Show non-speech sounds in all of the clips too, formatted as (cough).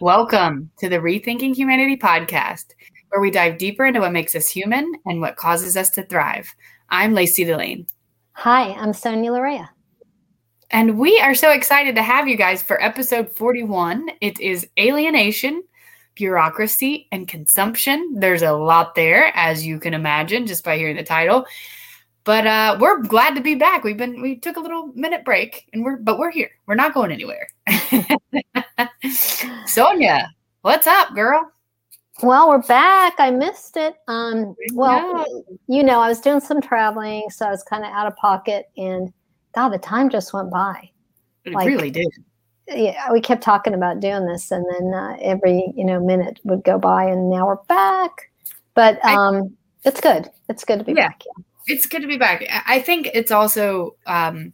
Welcome to the Rethinking Humanity podcast, where we dive deeper into what makes us human and what causes us to thrive. I'm Lacey Delane. Hi, I'm Sonia Larea. And we are so excited to have you guys for episode 41. It is alienation, bureaucracy, and consumption. There's a lot there, as you can imagine, just by hearing the title. But uh, we're glad to be back. We've been we took a little minute break, and we're but we're here. We're not going anywhere. (laughs) (laughs) Sonia, what's up, girl? Well, we're back. I missed it. Um, well, you know, I was doing some traveling, so I was kind of out of pocket, and God, the time just went by. It like, really did. Yeah, we kept talking about doing this, and then uh, every you know minute would go by, and now we're back. But um, I, it's good. It's good to be yeah. back. Yeah it's good to be back. I think it's also um,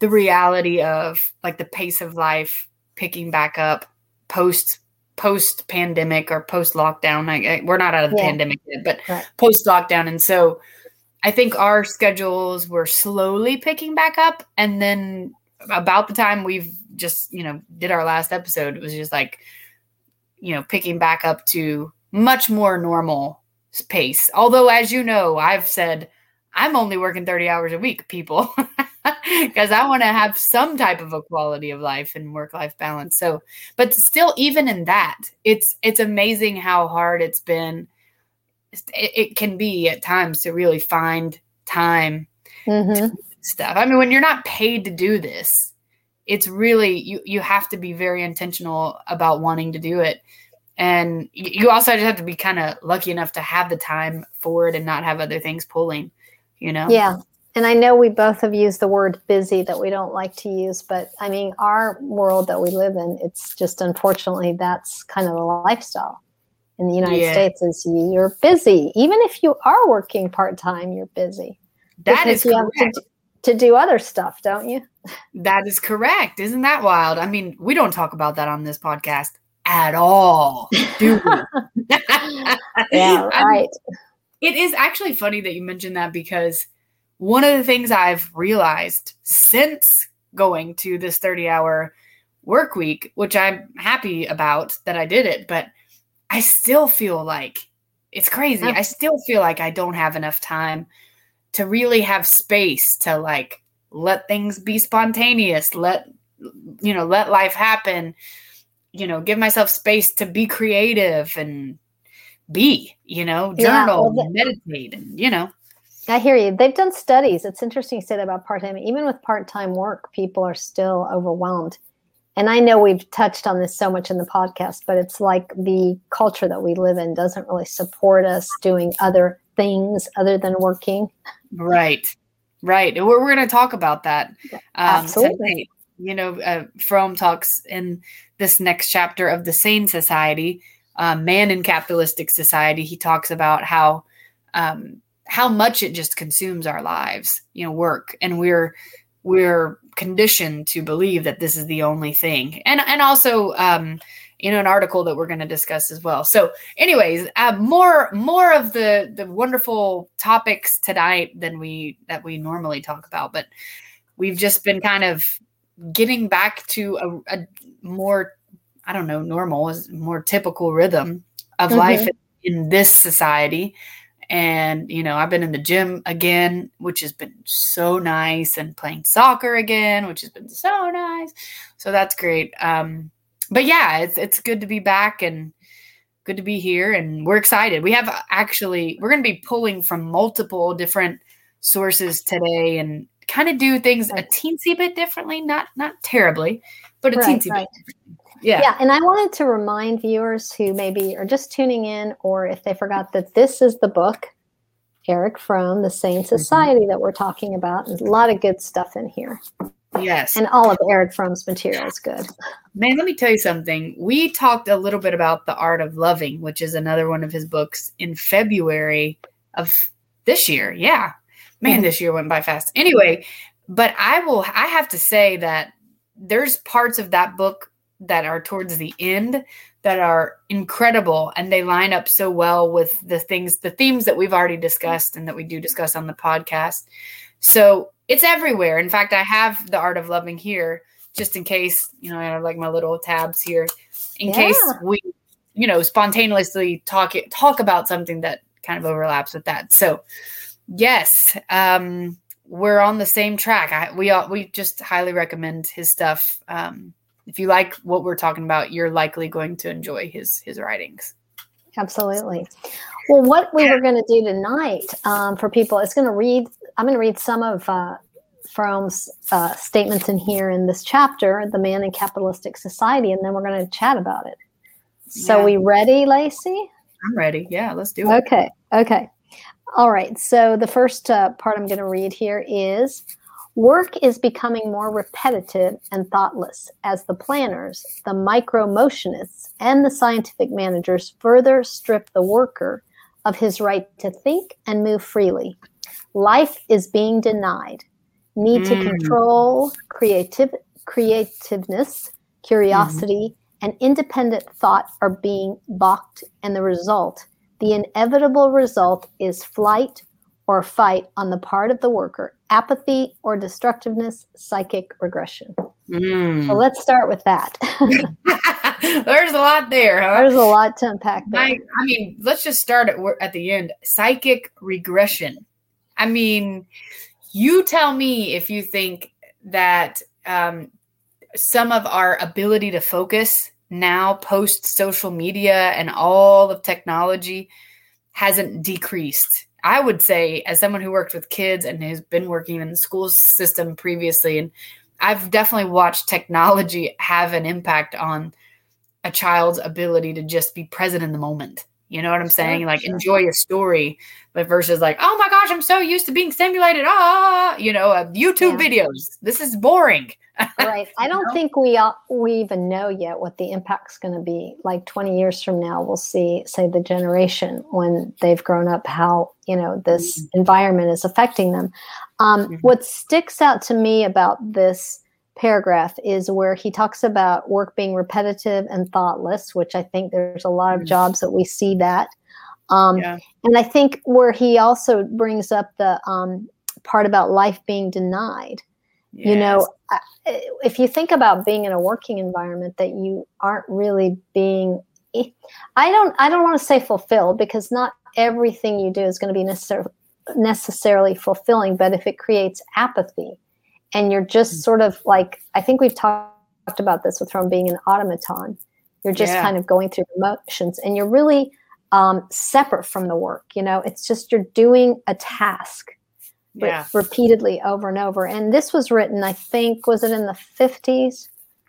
the reality of like the pace of life picking back up post post pandemic or post lockdown. We're not out of the yeah. pandemic yet, but right. post lockdown, and so I think our schedules were slowly picking back up, and then about the time we've just you know did our last episode, it was just like you know picking back up to much more normal pace. Although, as you know, I've said I'm only working 30 hours a week, people, (laughs) (laughs) because I want to have some type of a quality of life and work life balance. So, but still, even in that, it's it's amazing how hard it's been. It, it can be at times to really find time mm-hmm. stuff. I mean, when you're not paid to do this, it's really you you have to be very intentional about wanting to do it. And you also just have to be kind of lucky enough to have the time for it and not have other things pulling you know? Yeah. And I know we both have used the word busy that we don't like to use, but I mean, our world that we live in, it's just unfortunately that's kind of the lifestyle in the United yeah. States is you're busy. Even if you are working part time, you're busy. That is you correct. have to, to do other stuff, don't you? That is correct. Isn't that wild? I mean, we don't talk about that on this podcast at all, do we? (laughs) (laughs) yeah, right. I mean, it is actually funny that you mentioned that because one of the things I've realized since going to this 30 hour work week, which I'm happy about that I did it, but I still feel like it's crazy. I still feel like I don't have enough time to really have space to like let things be spontaneous, let you know, let life happen, you know, give myself space to be creative and be, you know, journal, yeah, well, meditate, and you know. I hear you. They've done studies. It's interesting you said about part time. Even with part time work, people are still overwhelmed. And I know we've touched on this so much in the podcast, but it's like the culture that we live in doesn't really support us doing other things other than working. Right, right. We're, we're going to talk about that. Um, Absolutely. Today. You know, uh, Fromm talks in this next chapter of the Sane Society um, man in capitalistic society, he talks about how um, how much it just consumes our lives, you know, work, and we're we're conditioned to believe that this is the only thing, and and also. Um, you know, an article that we're going to discuss as well. So, anyways, uh, more more of the the wonderful topics tonight than we that we normally talk about, but we've just been kind of getting back to a, a more I don't know, normal is more typical rhythm of mm-hmm. life in this society. And, you know, I've been in the gym again, which has been so nice, and playing soccer again, which has been so nice. So that's great. Um, but yeah, it's it's good to be back and good to be here and we're excited. We have actually we're going to be pulling from multiple different sources today and kind of do things a teensy bit differently, not not terribly, but a right, teensy right. bit yeah. Yeah. And I wanted to remind viewers who maybe are just tuning in or if they forgot that this is the book, Erich Fromm, The Sane mm-hmm. Society, mm-hmm. that we're talking about. There's a lot of good stuff in here. Yes. And all of Erich Fromm's material is good. Man, let me tell you something. We talked a little bit about The Art of Loving, which is another one of his books in February of this year. Yeah. Man, mm-hmm. this year went by fast. Anyway, but I will I have to say that there's parts of that book that are towards the end that are incredible and they line up so well with the things the themes that we've already discussed and that we do discuss on the podcast so it's everywhere in fact i have the art of loving here just in case, you know, I have like my little tabs here in Yeah. case we, you know, spontaneously talk it, talk about something that kind of overlaps with that. So, yes, um, we're on the same track. I, we all, we just highly recommend his stuff. Um, if you like what we're talking about, you're likely going to enjoy his his writings. Absolutely. Well, what we were going to do tonight um, for people is going to read. I'm going to read some of uh, Fromm's uh, statements in here in this chapter, "The Man in Capitalistic Society," and then we're going to chat about it. So, Yeah. we ready, Lacey? I'm ready. Yeah, let's do it. Okay. Okay. All right. So the first uh, part I'm going to read here is work is becoming more repetitive and thoughtless as the planners, the micro motionists, and the scientific managers further strip the worker of his right to think and move freely. Life is being denied. Need to Mm. control creative creativeness, curiosity, and independent thought are being balked, and the result the inevitable result is flight or fight on the part of the worker, apathy or destructiveness, psychic regression. Mm. So let's start with that. (laughs) There's a lot there, huh? There's a lot to unpack there. I, I mean, let's just start at at the end. Psychic regression. I mean, you tell me if you think that um, some of our ability to focus now, post social media and all of technology, hasn't decreased. I would say, as someone who worked with kids and has been working in the school system previously, and I've definitely watched technology have an impact on a child's ability to just be present in the moment. You know what I'm saying? Like enjoy a story, but versus like, oh my gosh, I'm so used to being stimulated. Ah, you know, uh, YouTube Yeah. videos. This is boring. (laughs) right. I don't know? think we all, we even know yet what the impact's going to be. Like 20 years from now, we'll see, say, the generation when they've grown up, how you know this environment is affecting them. Um, Mhm. What sticks out to me about this paragraph is where he talks about work being repetitive and thoughtless, which I think there's a lot of jobs that we see that. Um, Yeah. And I think where he also brings up the um, part about life being denied you know if you think about being in a working environment that you aren't really being i don't i don't want to say fulfilled because not everything you do is going to be necessar- necessarily fulfilling but if it creates apathy and you're just Mm. sort of like i think we've talked about this with Fromm being an automaton you're just Yeah. kind of going through the motions and you're really um, separate from the work you know it's just you're doing a task re- yeah. repeatedly over and over. And this was written, I think, was it in the 50s?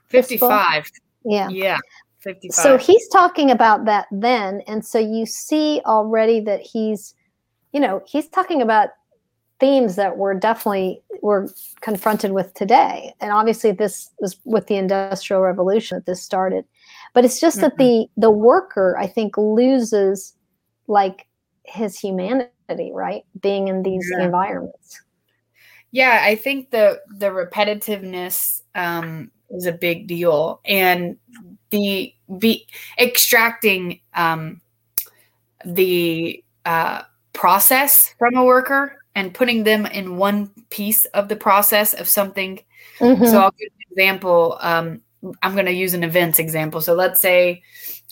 55. Yeah. Yeah. 55. So he's talking about that then. And so you see already that he's, you know, he's talking about themes that we're definitely we're confronted with today. And obviously this was with the industrial revolution that this started. But it's just that the the worker, I think, loses like his humanity, right? Being in these Yeah. environments. Yeah, I think the the repetitiveness um, is a big deal, and the be extracting um, the uh, process from a worker and putting them in one piece of the process of something. Mhm. So I'll give an example. Um, I'm going to use an events example. So let's say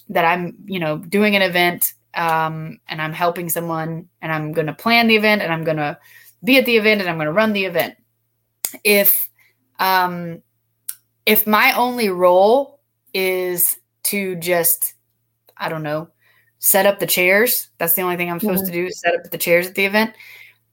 that I'm, you know, doing an event um, and I'm helping someone and I'm going to plan the event and I'm going to be at the event and I'm going to run the event. If um, if my only role is to just, I don't know, set up the chairs. That's the only thing I'm supposed to do is set up the chairs at the event.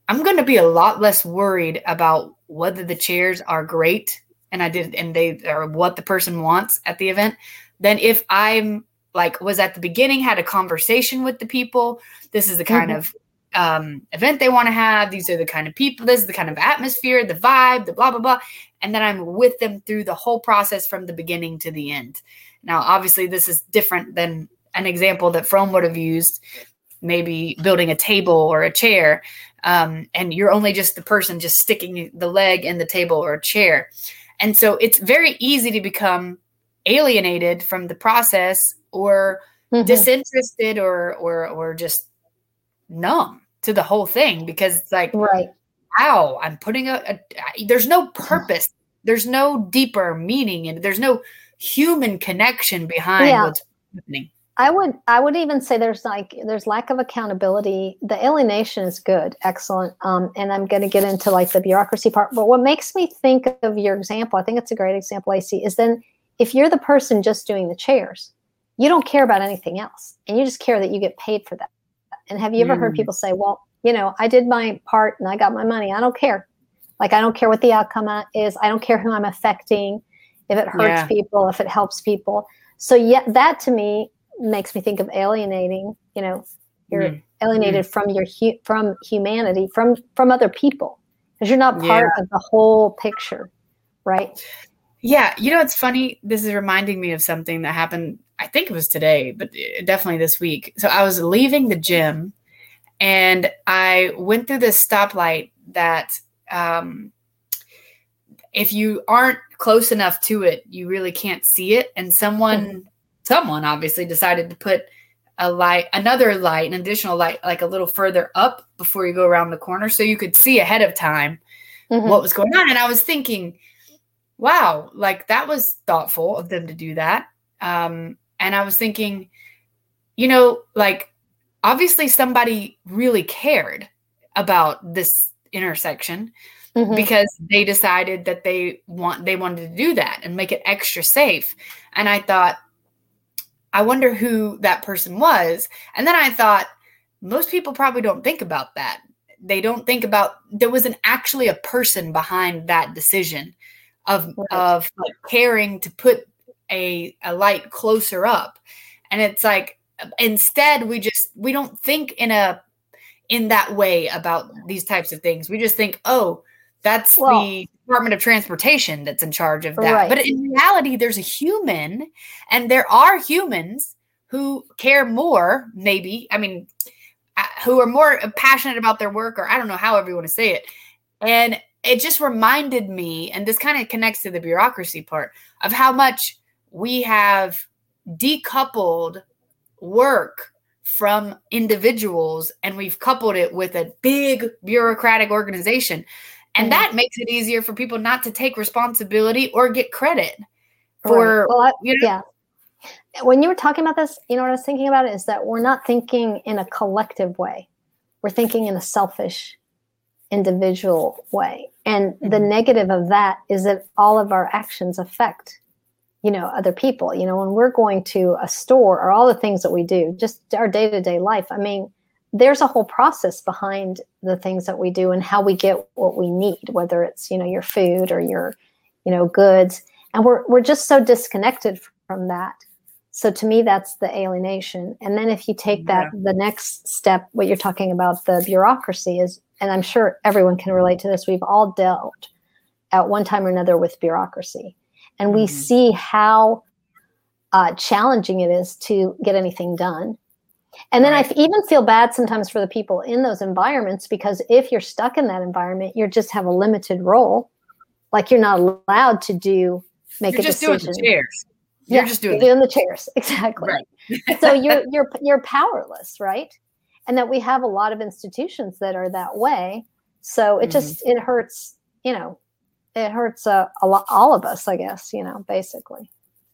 I'm going to be a lot less worried about whether the chairs are great and I did and they are what the person wants at the event than if I'm like was at the beginning had a conversation with the people. This is the kind Mhm. of um, event they want to have. These are the kind of people. This is the kind of atmosphere, the vibe, the blah blah blah. And then I'm with them through the whole process from the beginning to the end. Now, obviously, this is different than an example that Fromm would have used, maybe building a table or a chair, um, and you're only just the person just sticking the leg in the table or a chair. And so it's very easy to become alienated from the process or Mhm. disinterested or or or just numb to the whole thing because it's like right. wow i'm putting a, a there's no purpose there's no deeper meaning and there's no human connection behind Yeah. what's happening. I would I would even say there's like there's lack of accountability. The alienation is good, excellent. Um, and I'm going to get into like the bureaucracy part. But what makes me think of your example, I think it's a great example, AC, is then if you're the person just doing the chairs, you don't care about anything else, and you just care that you get paid for that. And have you ever heard Mm. people say, "Well, you know, I did my part and I got my money. I don't care. Like I don't care what the outcome is. I don't care who I'm affecting. If it hurts Yeah. people, if it helps people." So yeah, that to me makes me think of alienating. You know, you're Mhm. alienated from your hu- from humanity, from from other people, because you're not part of the whole picture, right? Yeah, you know it's funny. This is reminding me of something that happened. I think it was today, but uh, definitely this week. So I was leaving the gym, and I went through this stoplight that, um, if you aren't close enough to it, you really can't see it. And someone, someone obviously decided to put a light, another light, an additional light, like a little further up before you go around the corner, so you could see ahead of time Mhm. what was going on. And I was thinking, wow, like that was thoughtful of them to do that. Um, and I was thinking, you know, like obviously somebody really cared about this intersection Mhm. because they decided that they want they wanted to do that and make it extra safe. And I thought, I wonder who that person was. And then I thought, most people probably don't think about that. They don't think about there was an actually a person behind that decision of Right. of like caring to put a a light closer up. And it's like instead we just we don't think in a in that way about these types of things. We just think, oh, that's Well- the Department of Transportation that's in charge of that. Right. But in reality, there's a human, and there are humans who care more, maybe. I mean, uh, who are more passionate about their work, or I don't know, however you want to say it. And it just reminded me, and this kind of connects to the bureaucracy part of how much we have decoupled work from individuals and we've coupled it with a big bureaucratic organization. And Mhm. that makes it easier for people not to take responsibility or get credit for, Right. well, I, you know, yeah. When you were talking about this, you know what I was thinking about is that we're not thinking in a collective way. We're thinking in a selfish, individual way. And the Mhm. negative of that is that all of our actions affect, you know, other people. You know, when we're going to a store or all the things that we do, just our day to day life. I mean, there's a whole process behind the things that we do and how we get what we need, whether it's, you know, your food or your, you know, goods. And we're we're just so disconnected from that. So to me, that's the alienation. And then if you take that the next step, what you're talking about, the bureaucracy is, and I'm sure everyone can relate to this. We've all dealt at one time or another with bureaucracy, and we Mhm. see how uh, challenging it is to get anything done. And then I Right. f- even feel bad sometimes for the people in those environments because if you're stuck in that environment, you just have a limited role. Like you're not allowed to do make you're a just doing decision. the chairs. You're just doing doing the chairs (laughs) exactly. Right. so you're (laughs) you're you're powerless, right? And that we have a lot of institutions that are that way. So it Mhm. just it hurts, you know, it hurts uh, a lot all of us, I guess, you know, basically.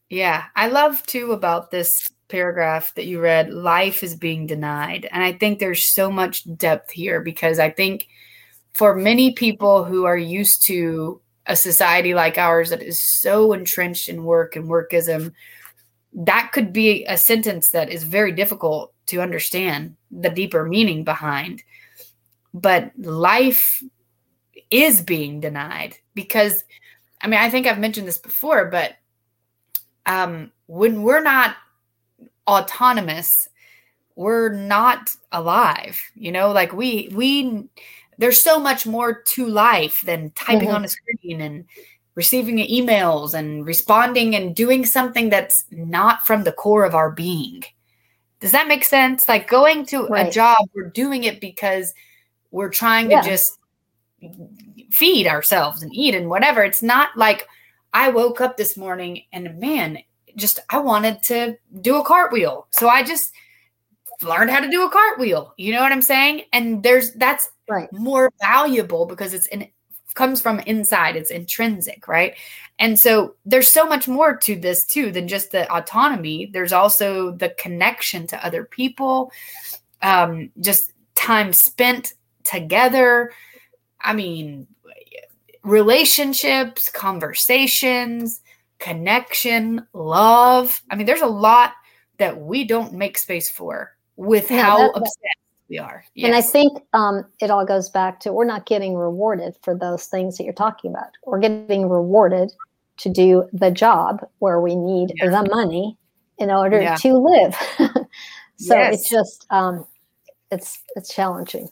Yeah, I love too about this paragraph that you read life is being denied. And I think there's so much depth here because I think for many people who are used to a society like ours that is so entrenched in work and workism, that could be a sentence that is very difficult to understand the deeper meaning behind. But life is being denied because, I mean, I think I've mentioned this before, but um, when we're not autonomous, we're not alive. You know, like we we there's so much more to life than typing Mhm. on a screen and receiving emails and responding and doing something that's not from the core of our being. Does that make sense? Like going to a job, we're doing it because we're trying Yeah. to just feed ourselves and eat and whatever. It's not like I woke up this morning and man, just I wanted to do a cartwheel. So I just learned how to do a cartwheel. You know what I'm saying? And there's that's Right. more valuable because it's an comes from inside it's intrinsic right and so there's so much more to this too than just the autonomy there's also the connection to other people um, just time spent together i mean relationships conversations connection love i mean there's a lot that we don't make space for with yeah, how that, obsessed we are. Yes. And I think um, it all goes back to we're not getting rewarded for those things that you're talking about. We're getting rewarded to do the job where we need yeah. the money in order yeah. to live. (laughs) so yes. it's just um, it's it's challenging.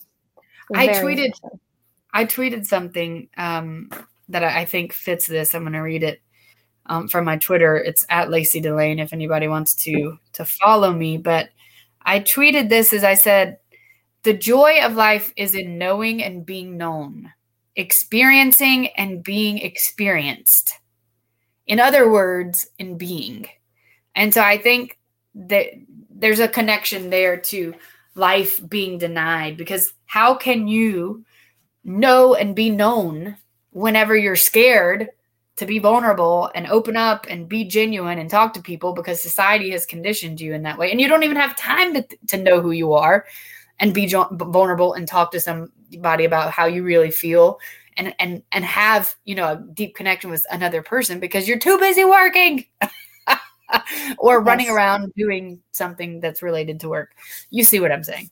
I tweeted I tweeted something um, that I think fits this. I'm going to read it um, from my Twitter. It's at Lacey Delane if anybody wants to to follow me. But I tweeted this as I said, the joy of life is in knowing and being known, experiencing and being experienced. In other words, in being. And so I think that there's a connection there to life being denied because how can you know and be known whenever you're scared to be vulnerable and open up and be genuine and talk to people because society has conditioned you in that way. And you don't even have time to, to know who you are and be vulnerable and talk to somebody about how you really feel and and and have you know a deep connection with another person because you're too busy working (laughs) or yes. running around doing something that's related to work. You see what i'm saying?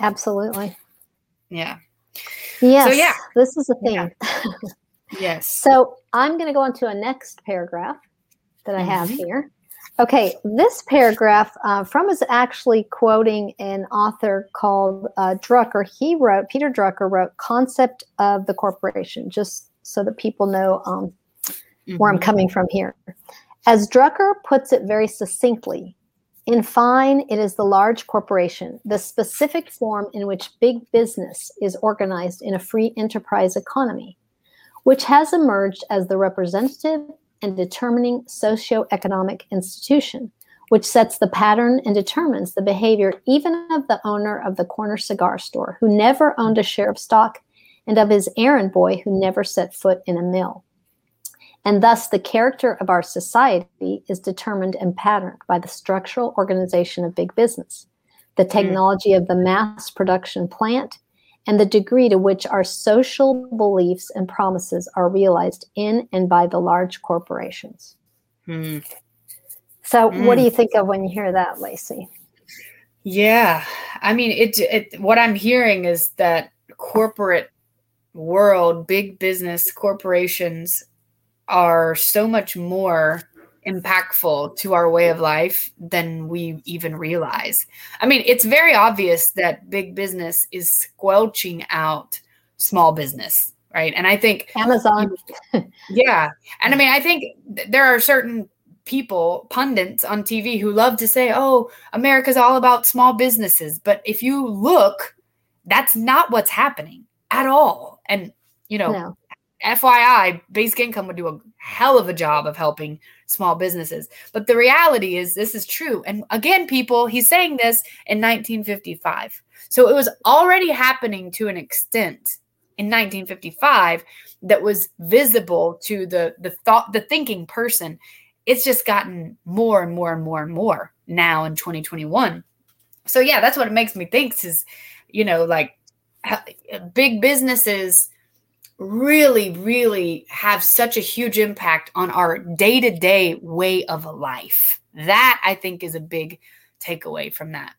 Absolutely. Yeah. Yes so yeah. this is a thing. yeah. (laughs) Yes. So I'm going to go on to a next paragraph that I have mm-hmm. here. Okay, this paragraph uh, Fromm is actually quoting an author called uh, Drucker. He wrote, Peter Drucker wrote Concept of the Corporation, just so that people know um, mm-hmm. where I'm mm-hmm. coming from here. As Drucker puts it very succinctly, in fine, it is the large corporation, the specific form in which big business is organized in a free enterprise economy which has emerged as the representative and determining socioeconomic institution, which sets the pattern and determines the behavior even of the owner of the corner cigar store who never owned a share of stock and of his errand boy who never set foot in a mill. And thus, the character of our society is determined and patterned by the structural organization of big business, the hmm. technology of the mass production plant, and the degree to which our social beliefs and promises are realized in and by the large corporations. Hmm. So, mm. what do hmm. you think of when you hear that, Lacey? Yeah, I mean, it, it. What I'm hearing is that corporate world, big business corporations, are so much more impactful to our way of life than we even realize. I mean, it's very obvious that big business is squelching out small business, right? And I think Amazon. (laughs) yeah. And I mean, I think there are certain people, pundits on TV who love to say, oh, America's all about small businesses. But if you look, that's not what's happening at all. And, you know, no. FYI, basic income would do a hell of a job of helping small businesses. But the reality is, this is true. And again, people, he's saying this in 1955. So it was already happening to an extent in 1955 that was visible to the the thought the thinking person it's just gotten more and more and more and more now in 2021 so yeah that's what it makes me think is you know like big businesses really, really have such a huge impact on our day to day way of life. That I think is a big takeaway from that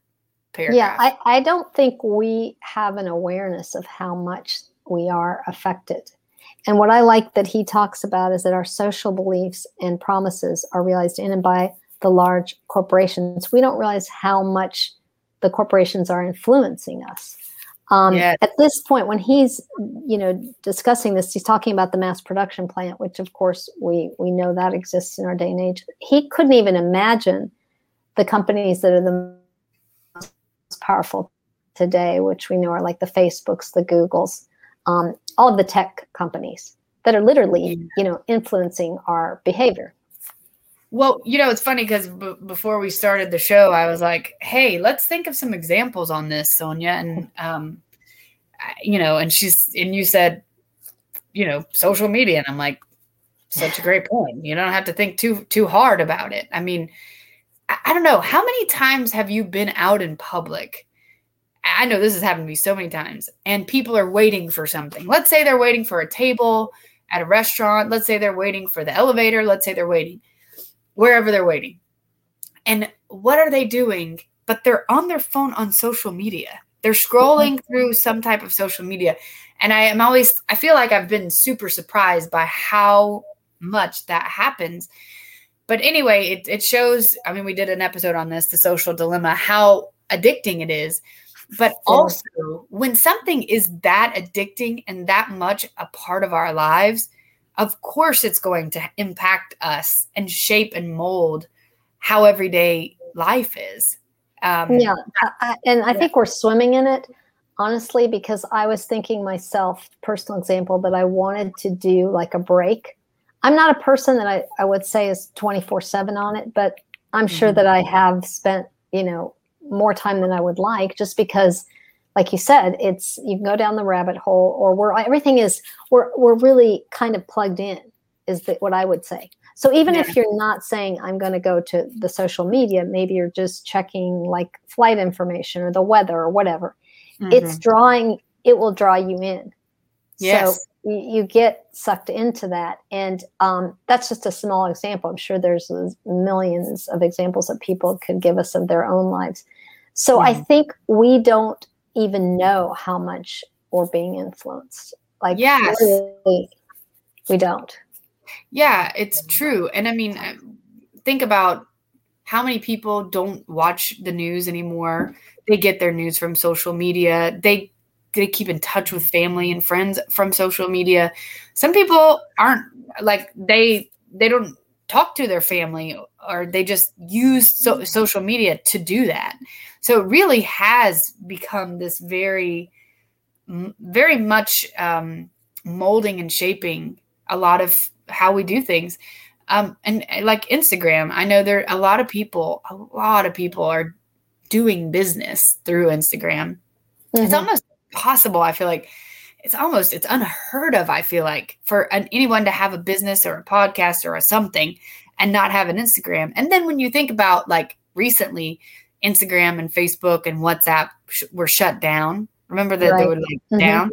paragraph. Yeah, I, I don't think we have an awareness of how much we are affected. And what I like that he talks about is that our social beliefs and promises are realized in and by the large corporations. We don't realize how much the corporations are influencing us. Um, yes. At this point, when he's you know discussing this, he's talking about the mass production plant, which of course we we know that exists in our day and age. He couldn't even imagine the companies that are the most powerful today, which we know are like the Facebooks, the Googles, um, all of the tech companies that are literally you know influencing our behavior. Well, you know, it's funny because b- before we started the show, I was like, "Hey, let's think of some examples on this, Sonia." And um, you know, and she's and you said, you know, social media. And I'm like, such a great point. You don't have to think too too hard about it. I mean, I, I don't know. How many times have you been out in public? I know this has happened to me so many times, and people are waiting for something. Let's say they're waiting for a table at a restaurant. Let's say they're waiting for the elevator. Let's say they're waiting wherever they're waiting. And what are they doing? But they're on their phone on social media. They're scrolling mm-hmm. through some type of social media. And I am always, I feel like I've been super surprised by how much that happens. But anyway, it, it shows, I mean, we did an episode on this, the social dilemma, how addicting it is. But also, when something is that addicting and that much a part of our lives, of course it's going to impact us and shape and mold how everyday life is. Um, yeah, I, and I think we're swimming in it, honestly, because I was thinking myself, personal example, that I wanted to do like a break. I'm not a person that I, I would say is 24 7 on it, but I'm sure mm-hmm. that I have spent, you know, more time than I would like just because like you said, it's you can go down the rabbit hole or we're everything is we're we're really kind of plugged in is the, what I would say. So even yeah. if you're not saying I'm going to go to the social media, maybe you're just checking like flight information or the weather or whatever. Mm-hmm. It's drawing it will draw you in. Yes. So you, you get sucked into that and um, that's just a small example. I'm sure there's millions of examples that people could give us of their own lives. So mm-hmm. I think we don't even know how much we're being influenced. Like, yes. Really, we don't. Yeah, it's true. And I mean, think about how many people don't watch the news anymore. They get their news from social media. They they keep in touch with family and friends from social media. Some people aren't like they they don't talk to their family or they just use so, social media to do that. So it really has become this very, very much um, molding and shaping a lot of how we do things. Um, and like Instagram, I know there a lot of people, a lot of people are doing business through Instagram. Mm-hmm. It's almost possible. I feel like it's almost it's unheard of. I feel like for an, anyone to have a business or a podcast or a something and not have an Instagram. And then when you think about like recently, Instagram and Facebook and WhatsApp sh- were shut down. Remember that right. they were like mm-hmm. down.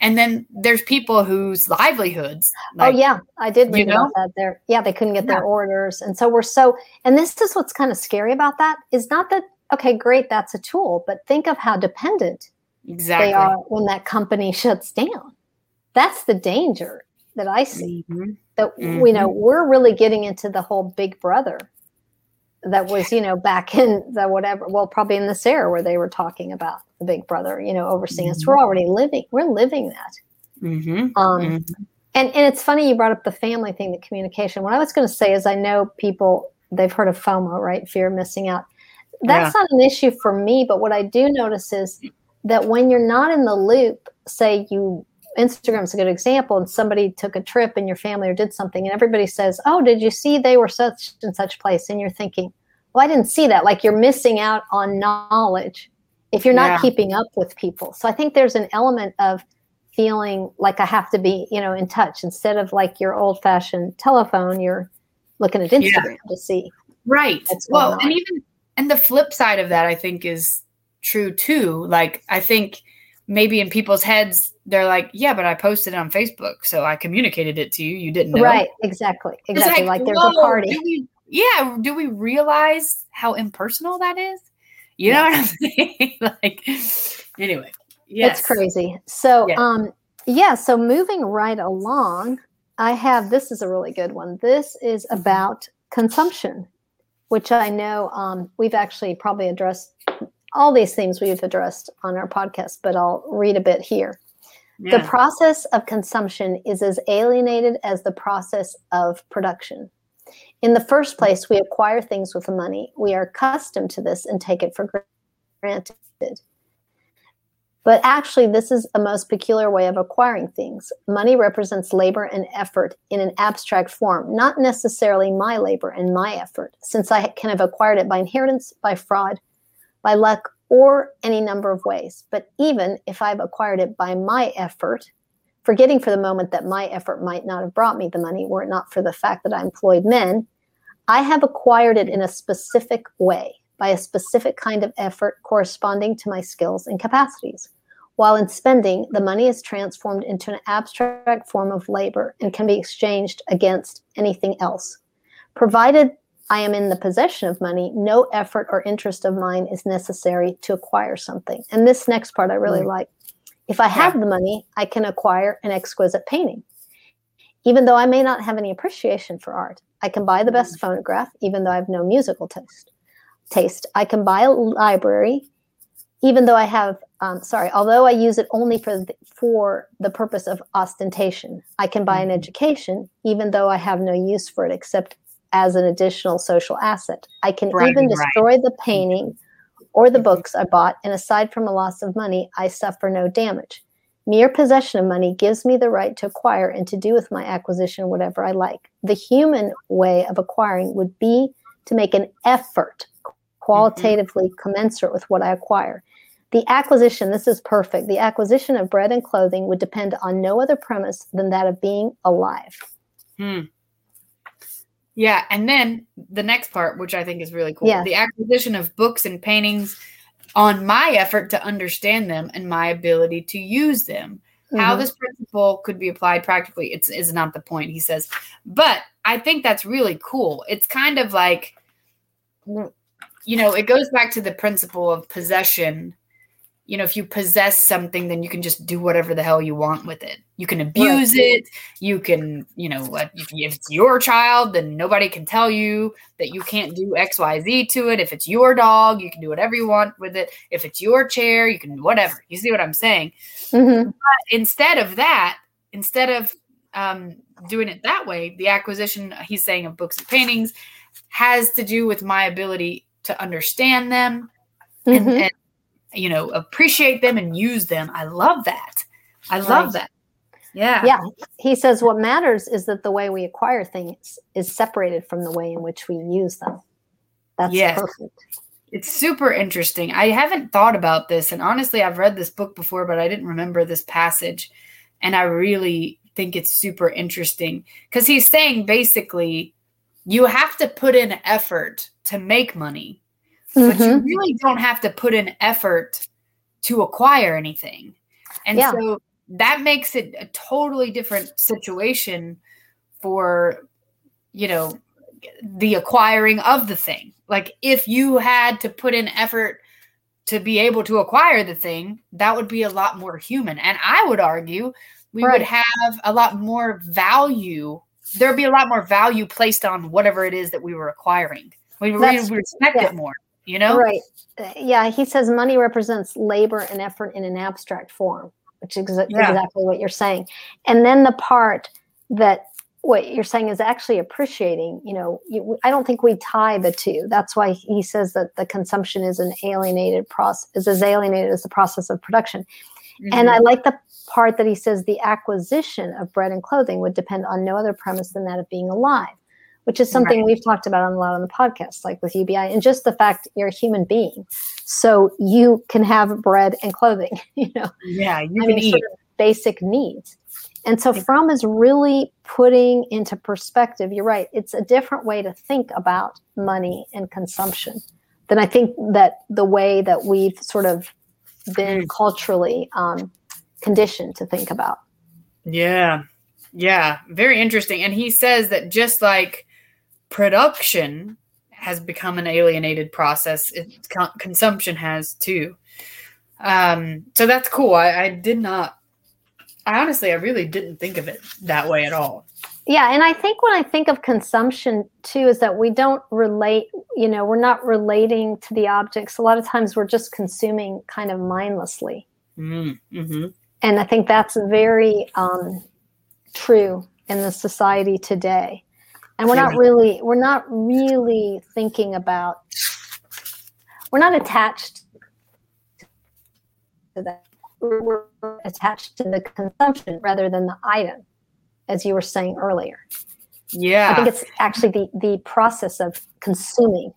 And then there's people whose livelihoods. Oh, like, oh yeah, I did read about that. There, yeah, they couldn't get yeah. their orders, and so we're so. And this is what's kind of scary about that is not that okay, great, that's a tool, but think of how dependent exactly they are when that company shuts down. That's the danger that I see. Mm-hmm. That mm-hmm. you know we're really getting into the whole Big Brother that was you know back in the whatever well probably in this era where they were talking about the big brother you know overseeing mm-hmm. us we're already living we're living that mm-hmm. Um, mm-hmm. and and it's funny you brought up the family thing the communication what i was going to say is i know people they've heard of fomo right fear of missing out that's yeah. not an issue for me but what i do notice is that when you're not in the loop say you Instagram's a good example, and somebody took a trip in your family or did something, and everybody says, "Oh, did you see they were such and such place?" And you're thinking, "Well, I didn't see that." Like you're missing out on knowledge if you're not yeah. keeping up with people. So I think there's an element of feeling like I have to be, you know, in touch instead of like your old-fashioned telephone. You're looking at Instagram yeah. to see. Right. Well, and even and the flip side of that, I think, is true too. Like I think maybe in people's heads they're like, yeah, but I posted it on Facebook, so I communicated it to you. You didn't know. Right. Exactly. Exactly. Like, like, there's a party. Do we, yeah. Do we realize how impersonal that is? You know what I'm (laughs) saying? like, anyway. Yes. It's crazy. So, yeah. um, yeah. So moving right along, I have this is a really good one. This is mm-hmm. about consumption, which I know um, we've actually probably addressed all these things we've addressed on our podcast, but I'll read a bit here. Yeah. The process of consumption is as alienated as the process of production. In the first mm-hmm. place, we acquire things with money. We are accustomed to this and take it for granted. But actually, this is a most peculiar way of acquiring things. Money represents labor and effort in an abstract form, not necessarily my labor and my effort, since I can have acquired it by inheritance, by fraud, by luck, or any number of ways. But even if I've acquired it by my effort, forgetting for the moment that my effort might not have brought me the money were it not for the fact that I employed men. I have acquired it in a specific way by a specific kind of effort corresponding to my skills and capacities. While in spending, the money is transformed into an abstract form of labor and can be exchanged against anything else. Provided I am in the possession of money, no effort or interest of mine is necessary to acquire something. And this next part I really mm. like. If I have yeah. the money, I can acquire an exquisite painting. Even though I may not have any appreciation for art, I can buy the best mm. phonograph, even though I have no musical taste. Taste. I can buy a library, even though I have. Um, sorry, although I use it only for the, for the purpose of ostentation. I can buy an mm-hmm. education, even though I have no use for it except as an additional social asset. I can right, even destroy right. the painting or the books I bought, and aside from a loss of money, I suffer no damage. Mere possession of money gives me the right to acquire and to do with my acquisition whatever I like. The human way of acquiring would be to make an effort qualitatively mm-hmm. commensurate with what I acquire. The acquisition, this is perfect. The acquisition of bread and clothing would depend on no other premise than that of being alive. Hmm. Yeah, and then the next part, which I think is really cool, yeah. the acquisition of books and paintings on my effort to understand them and my ability to use them. Mm-hmm. How this principle could be applied practically, it's is not the point, he says. But I think that's really cool. It's kind of like you know, it goes back to the principle of possession you know, if you possess something, then you can just do whatever the hell you want with it. You can abuse right. it. You can, you know, if, if it's your child, then nobody can tell you that you can't do X, Y, Z to it. If it's your dog, you can do whatever you want with it. If it's your chair, you can whatever. You see what I'm saying? Mm-hmm. But instead of that, instead of um, doing it that way, the acquisition he's saying of books and paintings has to do with my ability to understand them mm-hmm. and, and you know, appreciate them and use them. I love that. I love that. Yeah. Yeah. He says what matters is that the way we acquire things is separated from the way in which we use them. That's yes. perfect. It's super interesting. I haven't thought about this. And honestly, I've read this book before, but I didn't remember this passage. And I really think it's super interesting because he's saying basically, you have to put in effort to make money mm-hmm. but you really don't have to put in effort to acquire anything. And yeah. so that makes it a totally different situation for, you know, the acquiring of the thing. Like if you had to put in effort to be able to acquire the thing, that would be a lot more human. And I would argue we right. would have a lot more value. There'd be a lot more value placed on whatever it is that we were acquiring. We, we respect yeah. it more you know? Right. Yeah. He says money represents labor and effort in an abstract form, which is exa- yeah. exactly what you're saying. And then the part that what you're saying is actually appreciating, you know, you, I don't think we tie the two. That's why he says that the consumption is an alienated process, is as alienated as the process of production. Mm-hmm. And I like the part that he says the acquisition of bread and clothing would depend on no other premise than that of being alive which is something right. we've talked about a lot on the podcast, like with UBI, and just the fact you're a human being. So you can have bread and clothing, (laughs) you know. Yeah, you I can mean, eat. Sort of basic needs. And so Fromm is really putting into perspective, you're right, it's a different way to think about money and consumption than I think that the way that we've sort of been mm. culturally um, conditioned to think about. Yeah. Yeah. Very interesting. And he says that just like production has become an alienated process. It, con- consumption has too. Um, so that's cool. I, I did not. I honestly, I really didn't think of it that way at all. Yeah, and I think when I think of consumption too, is that we don't relate. You know, we're not relating to the objects. A lot of times, we're just consuming kind of mindlessly. Mm-hmm. mm-hmm. And I think that's very um, true in the society today and we're not really we're not really thinking about we're not attached to that. We're attached to the consumption rather than the item as you were saying earlier. Yeah i think it's actually the the process of consuming.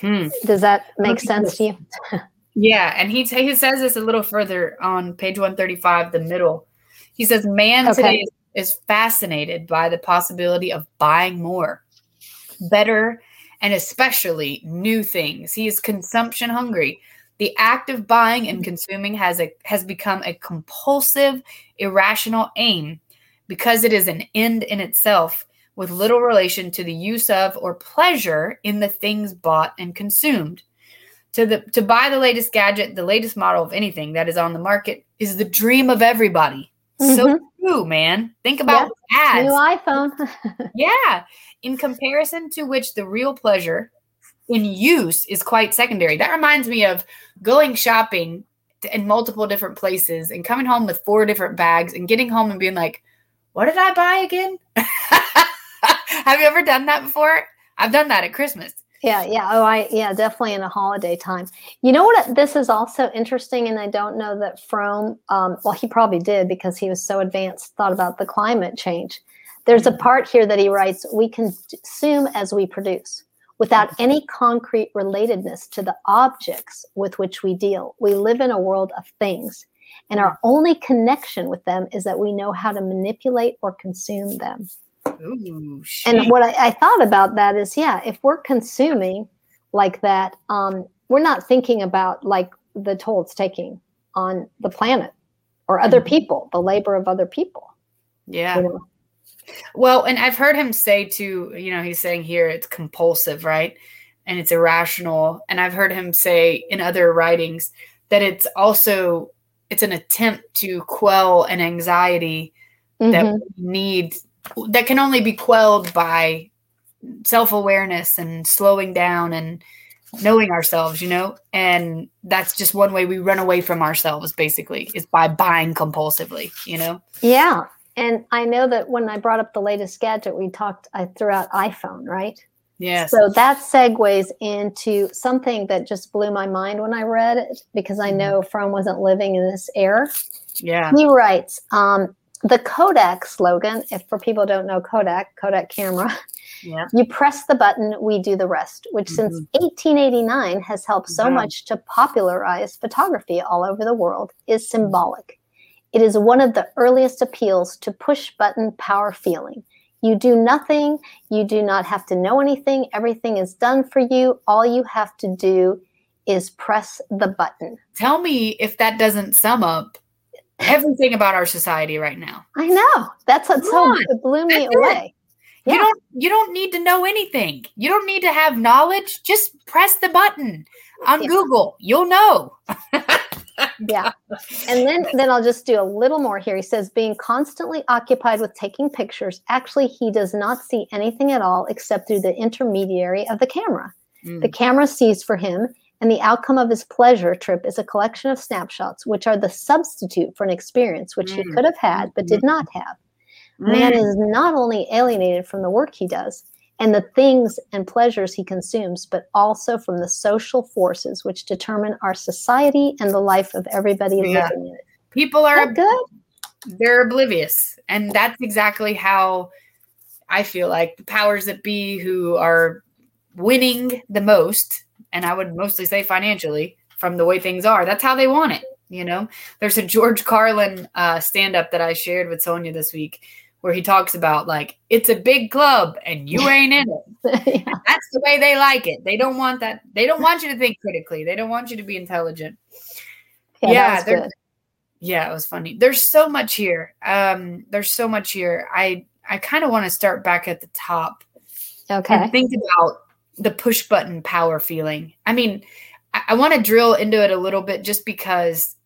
Hmm. does that make sense to you? (laughs) Yeah and he, he says this a little further on page 135 the middle. He says, Man Okay. today is, is fascinated by the possibility of buying more, better, and especially new things. He is consumption hungry. The act of buying and consuming has a has become a compulsive, irrational aim because it is an end in itself with little relation to the use of or pleasure in the things bought and consumed. To the to buy the latest gadget, the latest model of anything that is on the market is the dream of everybody. So Mhm. true, man. Think about ads. New iPhone. (laughs) Yeah. In comparison to which the real pleasure in use is quite secondary. That reminds me of going shopping to- in multiple different places and coming home with four different bags and getting home and being like, what did I buy again? (laughs) Have you ever done that before? I've done that at Christmas. Yeah, yeah. Oh, I yeah, definitely in a holiday time. You know what? This is also interesting, and I don't know that Fromm. Um, well, he probably did because he was so advanced. Thought about the climate change. There's a mm-hmm. part here that he writes: "We consume as we produce, without mm-hmm. any concrete relatedness to the objects with which we deal. We live in a world of things, and our mm-hmm. only connection with them is that we know how to manipulate or consume them." Ooh, and what I, I thought about that is yeah if we're consuming like that um, we're not thinking about like the toll it's taking on the planet or other Mhm. people the labor of other people yeah. you know? Well, and I've heard him say too, you know, he's saying here it's compulsive, right? And it's irrational. And I've heard him say in other writings that it's also it's an attempt to quell an anxiety that Mhm. we need that can only be quelled by self-awareness and slowing down and knowing ourselves, you know? And that's just one way we run away from ourselves basically is by buying compulsively, you know? yeah and i know that when i brought up the latest gadget we talked i threw out iphone right Yes. so that segues into something that just blew my mind when i read it because i know Fromm wasn't living in this era yeah. He writes, um, the Kodak slogan, if for people don't know Kodak, Kodak camera, Yeah. (laughs) you press the button, we do the rest, which mm-hmm. since 1889 has helped so Wow. much to popularize photography all over the world, is mm-hmm. symbolic. It is one of the earliest appeals to push button power feeling. You do nothing, you do not have to know anything, everything is done for you. All you have to do is press the button. Tell me if that doesn't sum up everything about our society right now. I know. That's what so it blew me That's away. You don't you don't need to know anything. You don't need to have knowledge. Just press the button on Yeah. Google. You'll know. (laughs) Yeah. And then then I'll just do a little more here. He says being constantly occupied with taking pictures, actually he does not see anything at all except through the intermediary of the camera. Mm. The camera sees for him and the outcome of his pleasure trip is a collection of snapshots which are the substitute for an experience which he Mm. could have had but did not have. Man Mm. is not only alienated from the work he does and the things and pleasures he consumes, but also from the social forces which determine our society and the life of everybody Yeah. living in it. People are good? they're oblivious. And that's exactly how I feel like the powers that be who are winning the most, and I would mostly say financially, from the way things are, that's how they want it. You know, there's a George Carlin uh, stand up that I shared with Sonia this week where he talks about like it's a big club and you ain't in it. (laughs) yeah. That's the way they like it. They don't want that. They don't want you to think critically. They don't want you to be intelligent. Yeah, Yeah, that was they're- good. Yeah, it was funny. There's so much here. Um, there's so much here. I I kind of want to start back at the top Okay. and think about the push button power feeling. I mean, I, I want to drill into it a little bit just because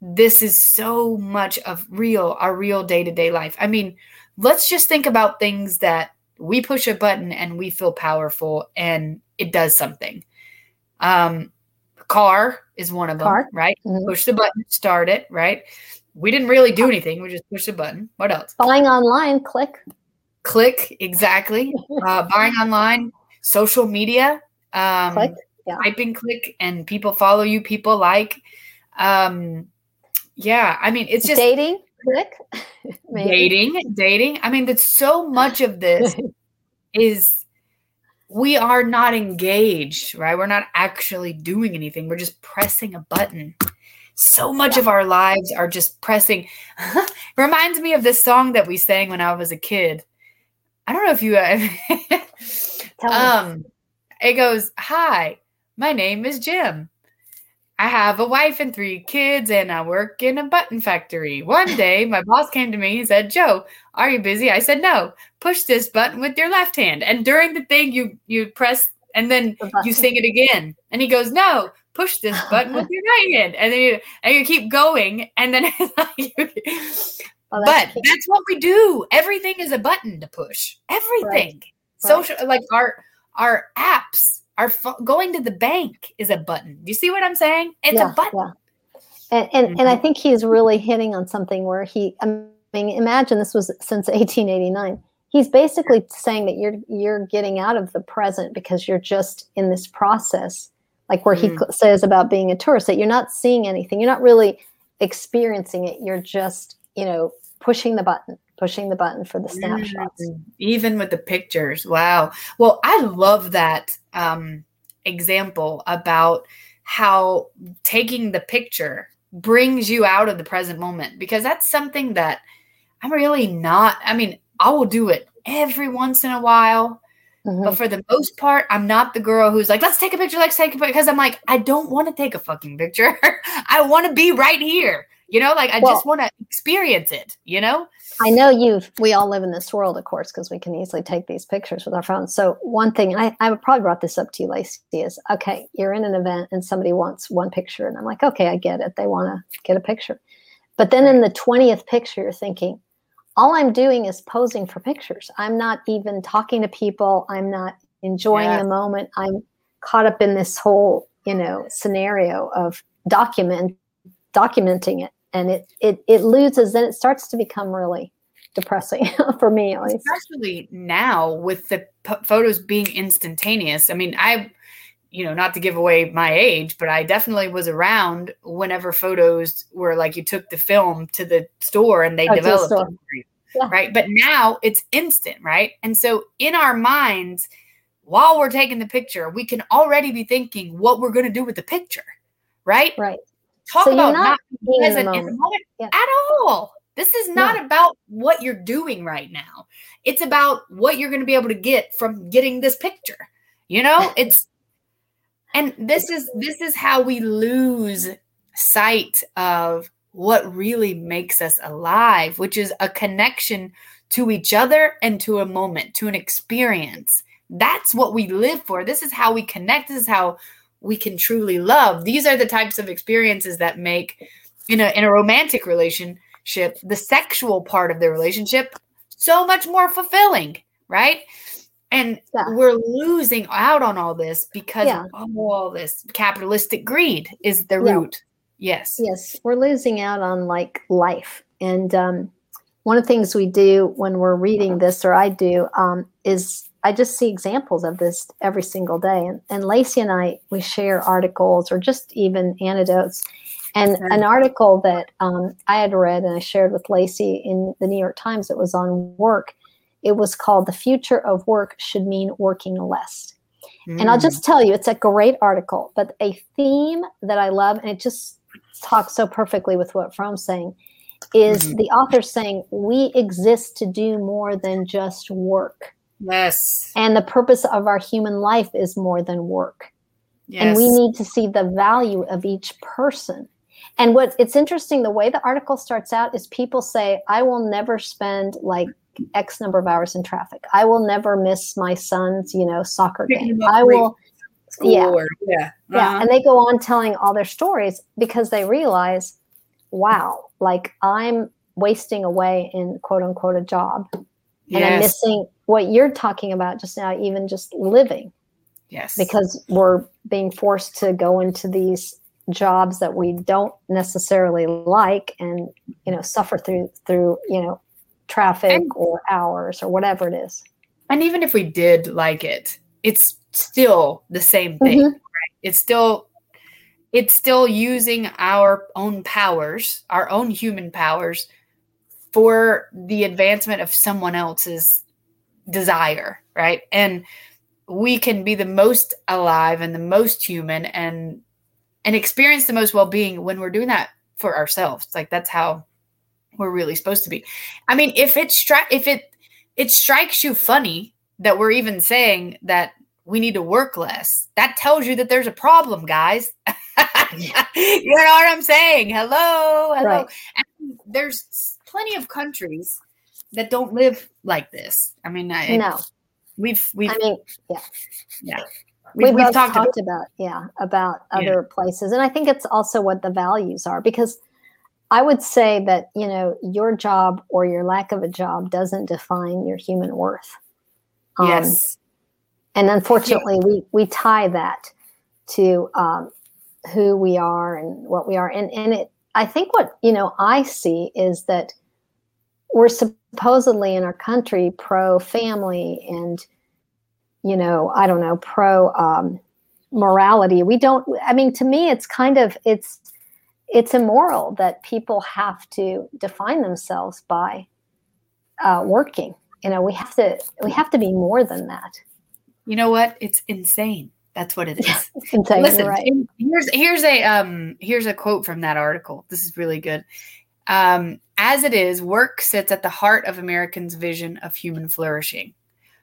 this is so much of real, our real day to day life. I mean, let's just think about things that we push a button and we feel powerful and it does something. Um, car is one of them, Car. right? Mhm. Push the button, start it, right? We didn't really do anything. We just pushed a button. What else? Buying online, click. Click, exactly. (laughs) Uh, buying online, social media, um, Click, yeah. typing click, and people follow you, people like. Um, yeah, I mean, it's just Dating, click. (laughs) Dating, dating. I mean, that's so much of this (laughs) is we are not engaged, right? We're not actually doing anything. We're just pressing a button. so much yeah. of our lives are just pressing. (laughs) Reminds me of this song that we sang when I was a kid. I don't know if you. (laughs) um, it goes, "Hi, my name is Jim. I have a wife and three kids, and I work in a button factory. One (laughs) day, my boss came to me and said, Joe, are you busy? I said, No. Push this button with your left hand. And during the thing, you you press and then you sing it again. And he goes, No, push this button (laughs) with your right hand. And then you, and you keep going. And then it's like, oh, but that's what we do. Everything is a button to push. Everything. Right. Social, right. like our our apps our fo- going to the bank is a button. Do you see what I'm saying? It's yeah, a button. Yeah. And and, mm-hmm. and I mm-hmm. think he's really hitting on something where he I mean imagine this was since 1889. He's basically saying that you're you're getting out of the present because you're just in this process like where mm-hmm. he says about being a tourist that you're not seeing anything. You're not really experiencing it. You're just, you know, pushing the button pushing the button for the snapshots. Mm, even with the pictures. Wow. Well, I love that um, example about how taking the picture brings you out of the present moment because that's something that I'm really not. I mean, I will do it every once in a while. Mm-hmm. But for the most part, I'm not the girl who's like, let's take a picture, let's take a picture. Because I'm like, I don't want to take a fucking picture. (laughs) I want to be right here. You know, like I well, just want to experience it, you know? I know you've, we all live in this world, of course, because we can easily take these pictures with our phones. So one thing, I, I probably brought this up to you, Lacey, is okay, you're in an event and somebody wants one picture. And I'm like, okay, I get it. They want to get a picture. But then in the 20th picture, you're thinking, all I'm doing is posing for pictures. I'm not even talking to people. I'm not enjoying yeah. the moment. I'm caught up in this whole, you know, scenario of document documenting it and it it it loses then it starts to become really depressing (laughs) for me especially now with the p- photos being instantaneous. I mean i you know not to give away my age but i definitely was around whenever photos were like you took the film to the store and they oh, developed it yeah. right? But now it's instant right? And so in our minds while we're taking the picture we can already be thinking what we're going to do with the picture right? Right Talk so about not, not present in the moment yeah. at all. This is not yeah. about what you're doing right now. It's about what you're going to be able to get from getting this picture. You know, (laughs) it's and this is this is how we lose sight of what really makes us alive, which is a connection to each other and to a moment, to an experience. That's what we live for. This is how we connect. This is how we can truly love. These are the types of experiences that make in a in a romantic relationship the sexual part of the relationship so much more fulfilling, right? And yeah. we're losing out on all this because yeah. all this capitalistic greed is the root. Yeah. Yes. Yes. We're losing out on like life. And um, one of the things we do when we're reading this, or I do, um, is I just see examples of this every single day. And, and Lacey and I, we share articles or just even anecdotes. And an article that um, I had read and I shared with Lacey in the New York Times, it was on work. It was called The Future of Work Should Mean Working Less. Mm. And I'll just mm. tell you, it's a great article, but a theme that I love, and it just talks so perfectly with what Fromm's saying, is mm-hmm. the author saying, We exist to do more than just work. Yes. And the purpose of our human life is more than work. Yes. And we need to see the value of each person. And what it's interesting, the way the article starts out is people say, I will never spend like X number of hours in traffic. I will never miss my son's, you know, soccer game. I will yeah. Or, yeah. Uh-huh. Yeah. And they go on telling all their stories because they realize, wow, like I'm wasting away in quote unquote a job. Yes. And I'm missing what you're talking about just now, even just living. Yes. Because we're being forced to go into these jobs that we don't necessarily like and you know suffer through through you know traffic and, or hours or whatever it is and even if we did like it it's still the same thing mm-hmm. right it's still it's still using our own powers our own human powers for the advancement of someone else's desire, right? And we can be the most alive and the most human and and experience the most well-being when we're doing that for ourselves. Like that's how we're really supposed to be. I mean, if it stri- if it it strikes you funny that we're even saying that we need to work less, that tells you that there's a problem, guys. (laughs) you know what I'm saying? Hello, hello. Right. And there's plenty of countries that don't live like this. I mean, I, no, we've we've. I mean, yeah, yeah. We've, we we've talked, talked about, about, yeah about other yeah. places, and I think it's also what the values are because I would say that you know your job or your lack of a job doesn't define your human worth. Um, yes, and unfortunately, yeah. we we tie that to um, who we are and what we are, and and it. I think what you know I see is that we're supposedly in our country pro family and you know I don't know pro um, morality. We don't. I mean, to me, it's kind of it's it's immoral that people have to define themselves by uh, working. You know, we have to we have to be more than that. You know what? It's insane. That's what it (laughs) is. insane, Listen, right. here's here's a um here's a quote from that article. This is really good. Um, as it is, work sits at the heart of Americans' vision of human flourishing.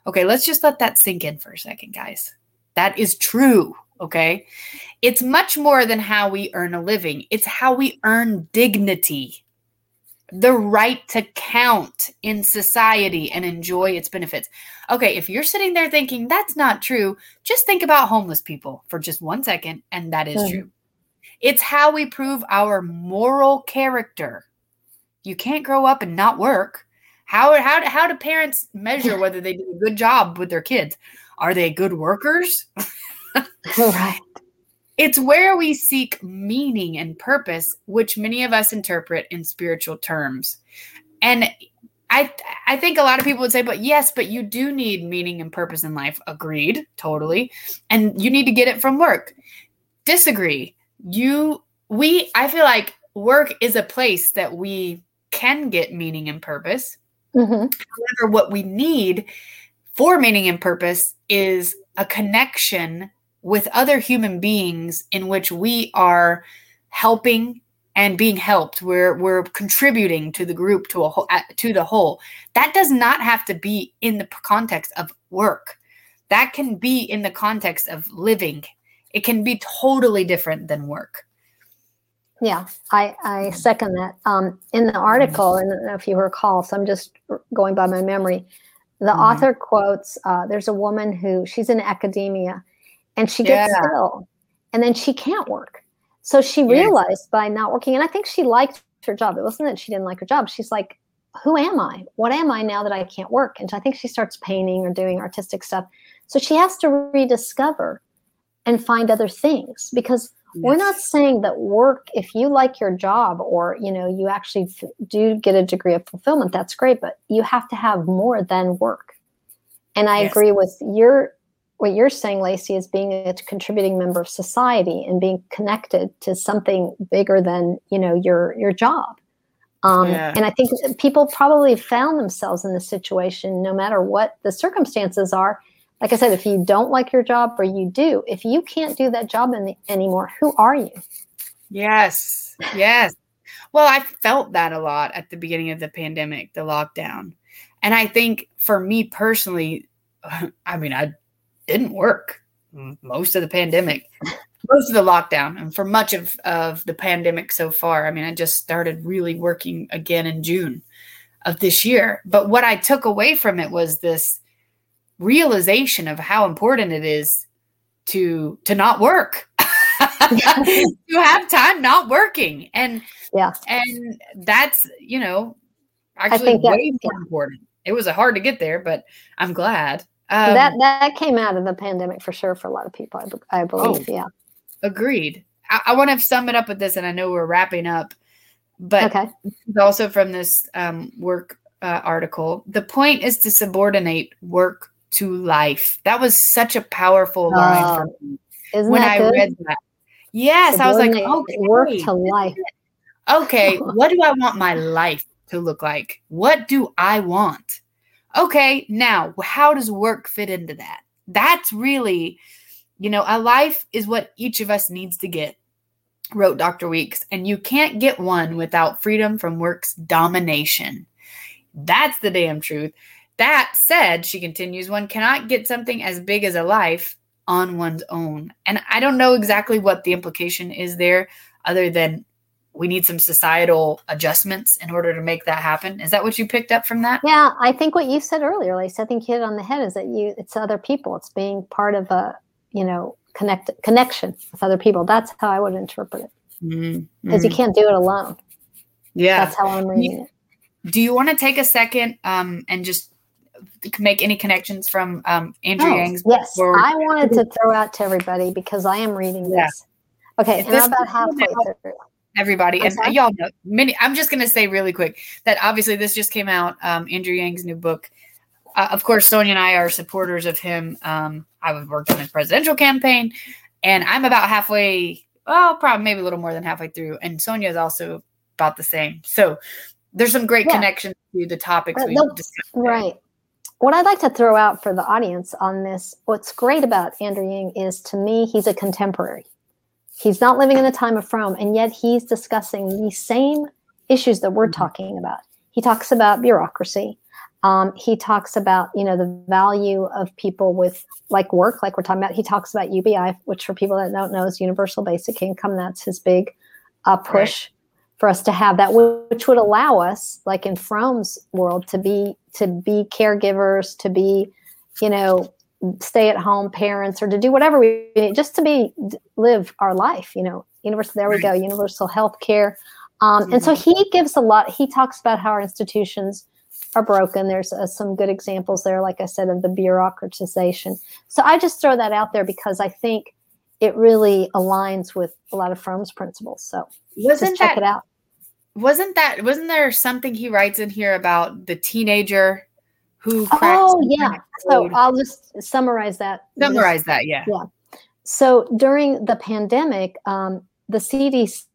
Okay, let's just let that sink in for a second, guys. That is true. Okay. It's much more than how we earn a living, it's how we earn dignity, the right to count in society and enjoy its benefits. Okay. If you're sitting there thinking that's not true, just think about homeless people for just one second. And that is true. It's how we prove our moral character. You can't grow up and not work. How, how, how do parents measure (laughs) whether they do a good job with their kids? Are they good workers? right. It's where we seek meaning and purpose, which many of us interpret in spiritual terms. And I I think a lot of people would say, but yes, but you do need meaning and purpose in life. Agreed, totally. And you need to get it from work. Disagree. You we I feel like work is a place that we can get meaning and purpose. Mm-hmm. However, what we need for meaning and purpose is a connection with other human beings in which we are helping and being helped. We're we're contributing to the group to a whole to the whole. That does not have to be in the context of work. That can be in the context of living. It can be totally different than work yeah i i second that um in the article and if you recall so i'm just going by my memory the mm-hmm. author quotes uh, there's a woman who she's in academia and she gets yeah. ill and then she can't work. So she realized by not working, and I think she liked her job. It wasn't that she didn't like her job. She's like, who am I? What am I now that I can't work? And I think she starts painting or doing artistic stuff. So she has to rediscover and find other things because yes. we're not saying that work if you like your job or you know you actually do get a degree of fulfillment that's great but you have to have more than work and i yes. agree with your what you're saying, Lacey, is being a contributing member of society and being connected to something bigger than you know your your job. Um, yeah. And I think people probably found themselves in this situation, no matter what the circumstances are. Like I said, if you don't like your job or you do, if you can't do that job anymore, who are you? Yes, yes. Well, I felt that a lot at the beginning of the pandemic, the lockdown. And I think for me personally, (sighs) I mean, I didn't work most of the pandemic, most of the lockdown, and for much of, of the pandemic so far. I mean, I just started really working again in June of this year. But what I took away from it was this realization of how important it is to to not work. (laughs) to have time not working. And yeah. And that's, you know, actually way more important. It was hard to get there, but I'm glad. Um, that that came out of the pandemic for sure for a lot of people. I, I believe. Oh, yeah. Agreed. I, I want to sum it up with this, and I know we're wrapping up, but okay. also from this um, work uh, article, the point is to subordinate work to life. That was such a powerful line for oh, me when I good? read that. Yes, I was like, okay, work to life. Okay, (laughs) what do I want my life to look like? What do I want? Okay, now how does work fit into that? That's really, you know, a life is what each of us needs to get. wrote Dr. Weeks, and you can't get one without freedom from work's domination. That's the damn truth. That said, she continues, one cannot get something as big as a life on one's own. And I don't know exactly what the implication is there, other than we need some societal adjustments in order to make that happen. Is that what you picked up from that? Yeah, I think what you said earlier, like I think you hit on the head, is that you it's other people. It's being part of a you know connect connection with other people. That's how I would interpret it. Because mm-hmm. you can't do it alone. Yeah, that's how I'm reading it. Do you want to take a second um, and just make any connections from um, Andrew oh, Yang's? Yes, I wanted to throw out to everybody because I am reading this. Yeah. Okay, and I'm about halfway through everybody and y'all know many i'm just going to say really quick that obviously this just came out um, andrew yang's new book uh, of course sonia and i are supporters of him um, i was worked on his presidential campaign and i'm about halfway well probably maybe a little more than halfway through and sonia is also about the same so there's some great yeah. connections to the topics we discussed right what I'd like to throw out for the audience on this, what's great about Andrew Yang is to me, he's a contemporary. He's not living in the time of Fromm, and yet he's discussing the same issues that we're mm-hmm. talking about. He talks about bureaucracy. Um, he talks about you know the value of people with like work, like we're talking about. He talks about UBI, which for people that don't know is Universal Basic Income. That's his big uh, push right. For us to have that, which would allow us, like in Fromm's world, to be to be caregivers, to be you know stay at home parents or to do whatever we just to be live our life you know. Universal there we go universal health care. Um, and so he gives a lot he talks about how our institutions are broken. There's uh, some good examples there like i said of the bureaucratization. So i just throw that out there because i think it really aligns with a lot of Fromm's principles. So wasn't check that, it out wasn't that wasn't there something he writes in here about the teenager who oh yeah. so i'll just summarize that. Summarize that yeah. Yeah. So during the pandemic um, the cdc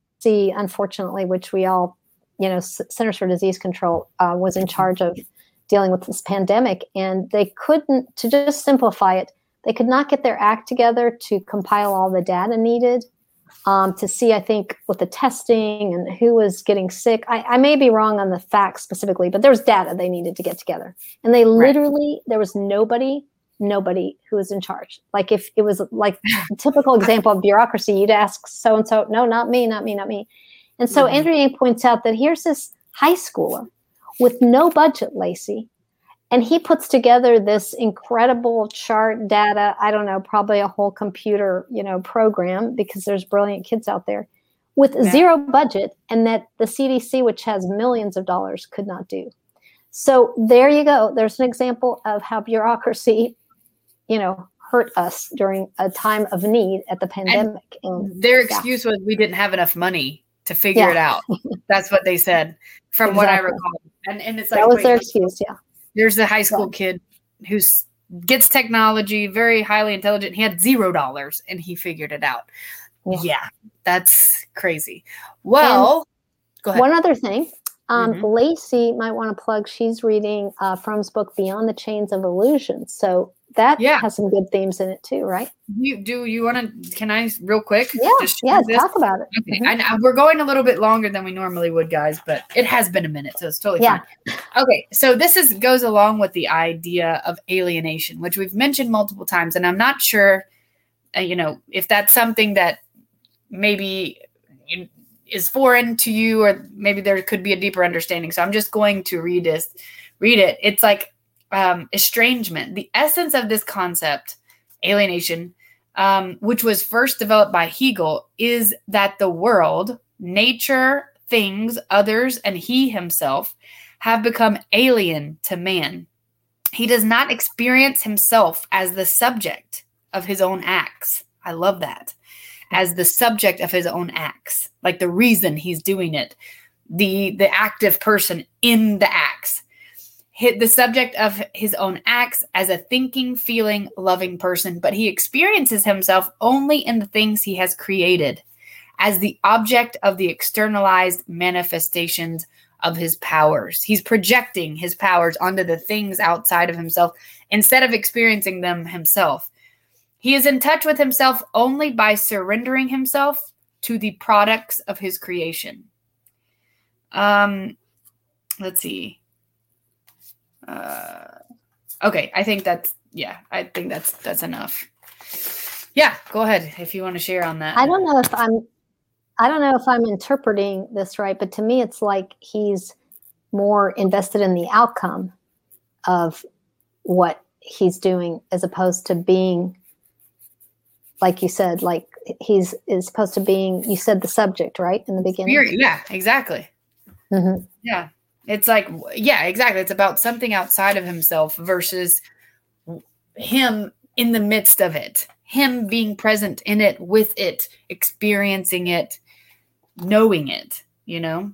unfortunately which we all you know centers for disease control uh, was in charge of dealing with this pandemic and they couldn't to just simplify it they could not get their act together to compile all the data needed um, to see, I think, with the testing and who was getting sick. I, I, may be wrong on the facts specifically, but there was data they needed to get together. And they literally, right. there was nobody, nobody who was in charge. Like if it was like a (laughs) typical example of bureaucracy, you'd ask so and so, no, not me, not me, not me. And so mm-hmm. Andrew Yang points out that here's this high schooler with no budget, Lacey, and he puts together this incredible chart data i don't know probably a whole computer you know program because there's brilliant kids out there with yeah. zero budget and that the cdc which has millions of dollars could not do so there you go there's an example of how bureaucracy you know hurt us during a time of need at the pandemic and, and their excuse yeah. was we didn't have enough money to figure yeah. it out (laughs) that's what they said from exactly. what i recall and, and it's like that was their excuse yeah there's the high school kid who gets technology, very highly intelligent. He had zero dollars and he figured it out. Yeah, yeah that's crazy. Well, and go ahead. One other thing. Um, mm-hmm. Lacey might want to plug. She's reading uh, Fromm's book Beyond the Chains of Illusion. So that yeah. has some good themes in it too, right? You do you want to? Can I real quick? Yeah, yeah. Talk about it. Okay, mm-hmm. I, we're going a little bit longer than we normally would, guys, but it has been a minute, so it's totally yeah. fine. Okay, so this is goes along with the idea of alienation, which we've mentioned multiple times, and I'm not sure, uh, you know, if that's something that maybe is foreign to you, or maybe there could be a deeper understanding. So I'm just going to read this. Read it. It's like um, estrangement. The essence of this concept, alienation, um, which was first developed by Hegel, is that the world, nature, things, others, and he himself have become alien to man. He does not experience himself as the subject of his own acts. I love that. As the subject of his own acts, like the reason he's doing it, the the active person in the acts hit the subject of his own acts as a thinking, feeling, loving person, but he experiences himself only in the things he has created as the object of the externalized manifestations of his powers. He's projecting his powers onto the things outside of himself instead of experiencing them himself. He is in touch with himself only by surrendering himself to the products of his creation. Um, let's see. Uh, okay, I think that's yeah, I think that's that's enough. Yeah, go ahead if you want to share on that. I don't know if I'm I don't know if I'm interpreting this right, but to me it's like he's more invested in the outcome of what he's doing as opposed to being like you said like he's is supposed to being you said the subject right in the beginning yeah, exactly. Mhm. Yeah. It's like, yeah, exactly. It's about something outside of himself versus him in the midst of it, him being present in it, with it, experiencing it, knowing it, you know?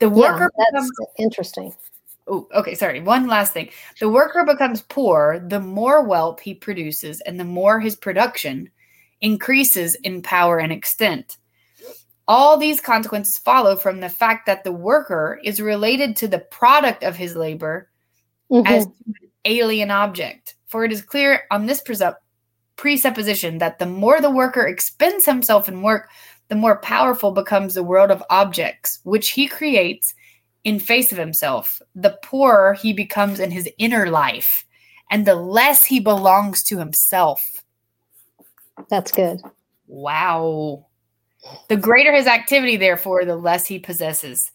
The yeah worker that's becomes, interesting oh, okay, sorry. One last thing. The worker becomes poor the more wealth he produces and the more his production increases in power and extent. All these consequences follow from the fact that the worker is related to the product of his labor Mhm. as an alien object. For it is clear on this presup- presupposition that the more the worker expends himself in work, the more powerful becomes the world of objects, which he creates in face of himself. The poorer he becomes in his inner life, and the less he belongs to himself. that's good Wow. The greater his activity, therefore, the less he possesses.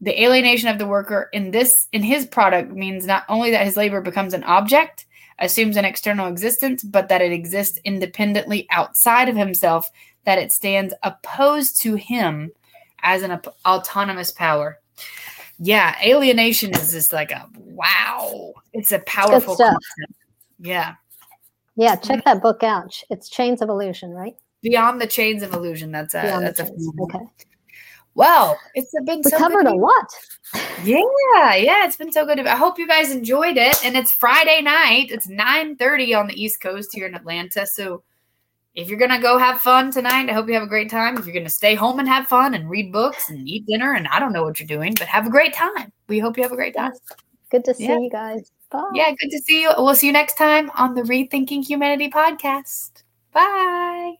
The alienation of the worker in this in his product means not only that his labor becomes an object, assumes an external existence, but that it exists independently outside of himself, that it stands opposed to him as an autonomous power. Yeah, alienation is just like a wow. It's a powerful stuff. concept. Yeah. yeah check mm-hmm. that book out it's chains of illusion right Beyond the chains of illusion. That's a Beyond that's a okay Well, it's been we so covered a lot (laughs) Yeah, yeah, it's been so good. I hope you guys enjoyed it. And it's Friday night. It's 9:30 on the East Coast here in Atlanta. So if you're gonna go have fun tonight, I hope you have a great time. If you're gonna stay home and have fun and read books and eat dinner, and I don't know what you're doing, but have a great time. We hope you have a great time. good to see Yeah. you guys bye Yeah, good to see you. We'll see you next time on the Rethinking Humanity podcast. Bye.